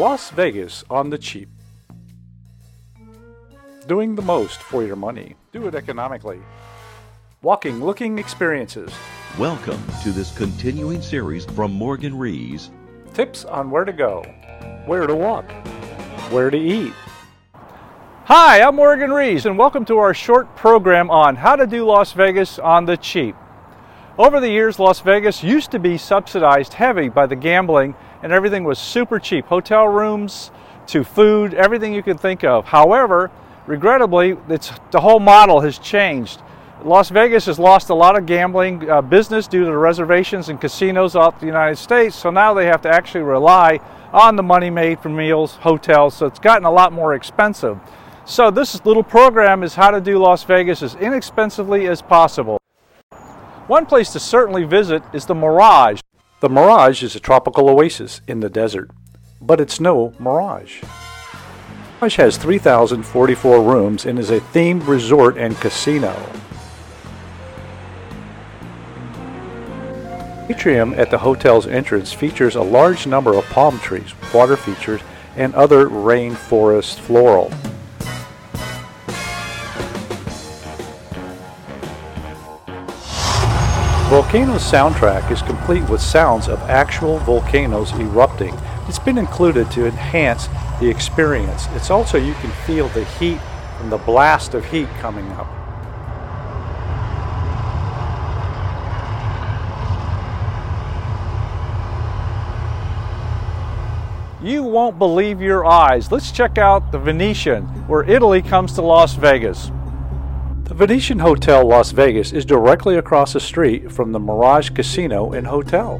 Las Vegas on the cheap. Doing the most for your money. Do it economically. Walking, looking experiences. Welcome to this continuing series from Morgan Rees. Tips on where to go, where to walk, where to eat. Hi, I'm Morgan Rees, and welcome to our short program on how to do Las Vegas on the cheap. Over the years, Las Vegas used to be subsidized heavy by the gambling, and everything was super cheap hotel rooms to food, everything you could think of. However, regrettably, the whole model has changed. Las Vegas has lost a lot of gambling uh, business due to the reservations and casinos out the United States, so now they have to actually rely on the money made from meals, hotels, so it's gotten a lot more expensive. So this little program is how to do Las Vegas as inexpensively as possible. One place to certainly visit is the Mirage. The Mirage is a tropical oasis in the desert, but it's no mirage. Mirage has 3,044 rooms and is a themed resort and casino. The atrium at the hotel's entrance features a large number of palm trees, water features, and other rainforest floral. Volcano's soundtrack is complete with sounds of actual volcanoes erupting. It's been included to enhance the experience. It's also you can feel the heat from the blast of heat coming up. You won't believe your eyes. Let's check out the Venetian, where Italy comes to Las Vegas. The Venetian Hotel Las Vegas is directly across the street from the Mirage Casino and Hotel.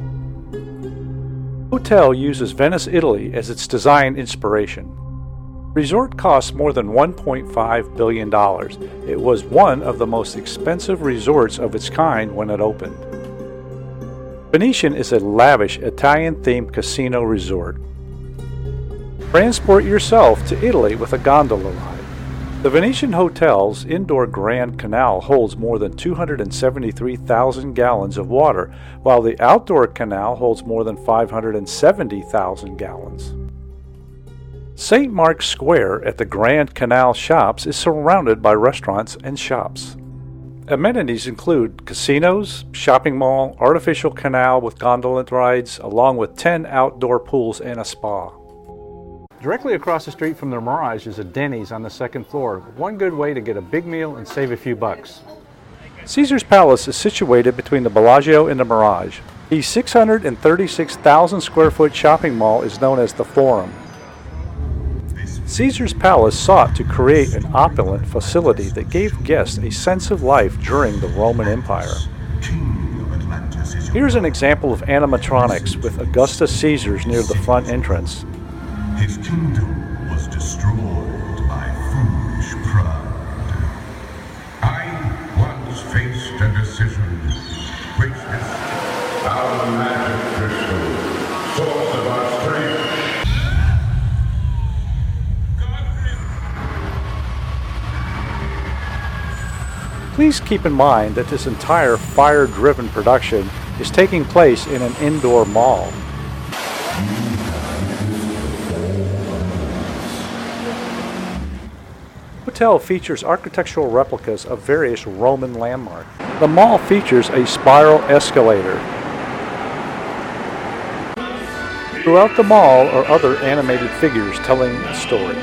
The hotel uses Venice, Italy as its design inspiration. Resort costs more than $1.5 billion. It was one of the most expensive resorts of its kind when it opened. Venetian is a lavish Italian themed casino resort. Transport yourself to Italy with a gondola ride. The Venetian Hotel's indoor Grand Canal holds more than 273,000 gallons of water, while the outdoor canal holds more than 570,000 gallons. St. Mark's Square at the Grand Canal Shops is surrounded by restaurants and shops. Amenities include casinos, shopping mall, artificial canal with gondola rides, along with 10 outdoor pools and a spa. Directly across the street from the Mirage is a Denny's on the second floor. One good way to get a big meal and save a few bucks. Caesar's Palace is situated between the Bellagio and the Mirage. The 636,000 square foot shopping mall is known as the Forum. Caesar's Palace sought to create an opulent facility that gave guests a sense of life during the Roman Empire. Here's an example of animatronics with Augustus Caesar's near the front entrance. His kingdom was destroyed by foolish pride. I once faced a decision. Greatness, our magic crystal, source of our strength. Please keep in mind that this entire fire driven production is taking place in an indoor mall. Hotel features architectural replicas of various Roman landmarks. The mall features a spiral escalator. Throughout the mall are other animated figures telling a story.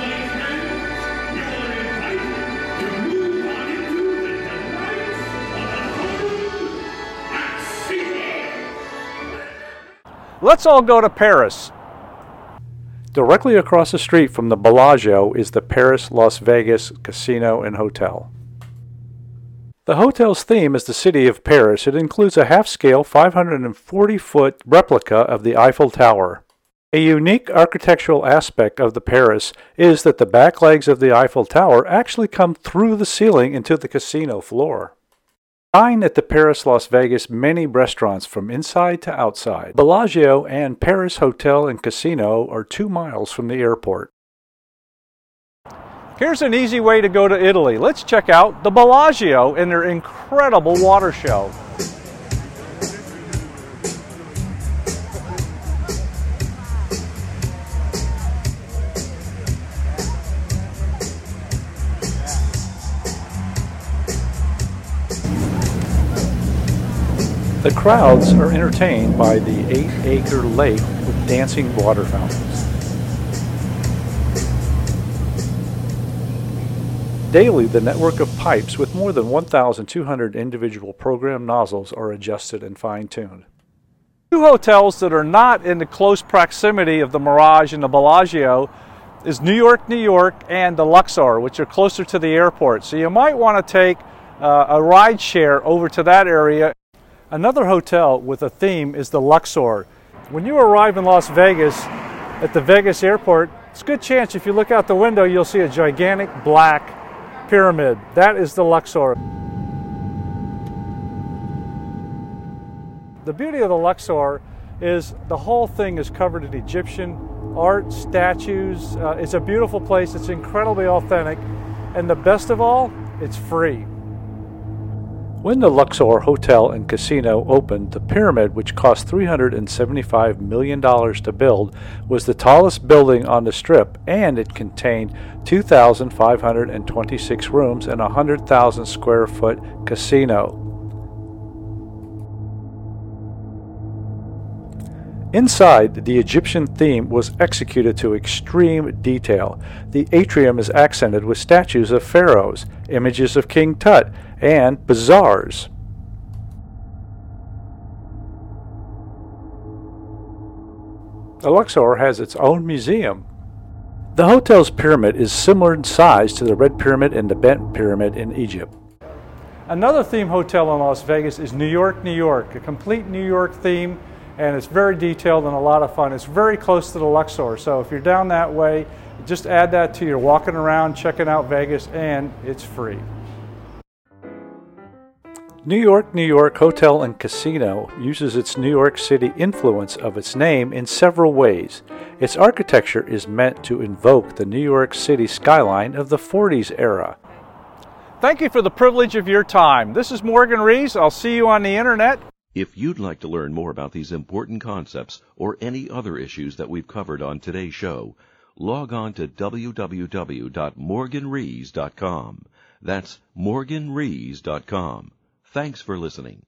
Let's all go to Paris. Directly across the street from the Bellagio is the Paris Las Vegas Casino and Hotel. The hotel's theme is the city of Paris. It includes a half scale 540 foot replica of the Eiffel Tower. A unique architectural aspect of the Paris is that the back legs of the Eiffel Tower actually come through the ceiling into the casino floor. Dine at the Paris Las Vegas many restaurants from inside to outside. Bellagio and Paris Hotel and Casino are two miles from the airport. Here's an easy way to go to Italy. Let's check out the Bellagio and their incredible water show. The crowds are entertained by the eight-acre lake with dancing water fountains. Daily, the network of pipes with more than 1,200 individual program nozzles are adjusted and fine-tuned. Two hotels that are not in the close proximity of the Mirage and the Bellagio is New York, New York, and the Luxor, which are closer to the airport. So you might want to take uh, a ride share over to that area. Another hotel with a theme is the Luxor. When you arrive in Las Vegas at the Vegas airport, it's a good chance if you look out the window, you'll see a gigantic black pyramid. That is the Luxor. The beauty of the Luxor is the whole thing is covered in Egyptian art, statues. Uh, it's a beautiful place. It's incredibly authentic. And the best of all, it's free. When the Luxor Hotel and Casino opened, the pyramid, which cost $375 million to build, was the tallest building on the strip and it contained 2,526 rooms and a 100,000 square foot casino. Inside, the Egyptian theme was executed to extreme detail. The atrium is accented with statues of pharaohs, images of King Tut, and bazaars. The Luxor has its own museum. The hotel's pyramid is similar in size to the Red Pyramid and the Bent Pyramid in Egypt. Another theme hotel in Las Vegas is New York, New York, a complete New York theme and it's very detailed and a lot of fun. It's very close to the Luxor, so if you're down that way, just add that to your walking around, checking out Vegas, and it's free. New York, New York Hotel and Casino uses its New York City influence of its name in several ways. Its architecture is meant to invoke the New York City skyline of the 40s era. Thank you for the privilege of your time. This is Morgan Rees. I'll see you on the internet. If you'd like to learn more about these important concepts or any other issues that we've covered on today's show, log on to www.morganrees.com. That's morganrees.com. Thanks for listening.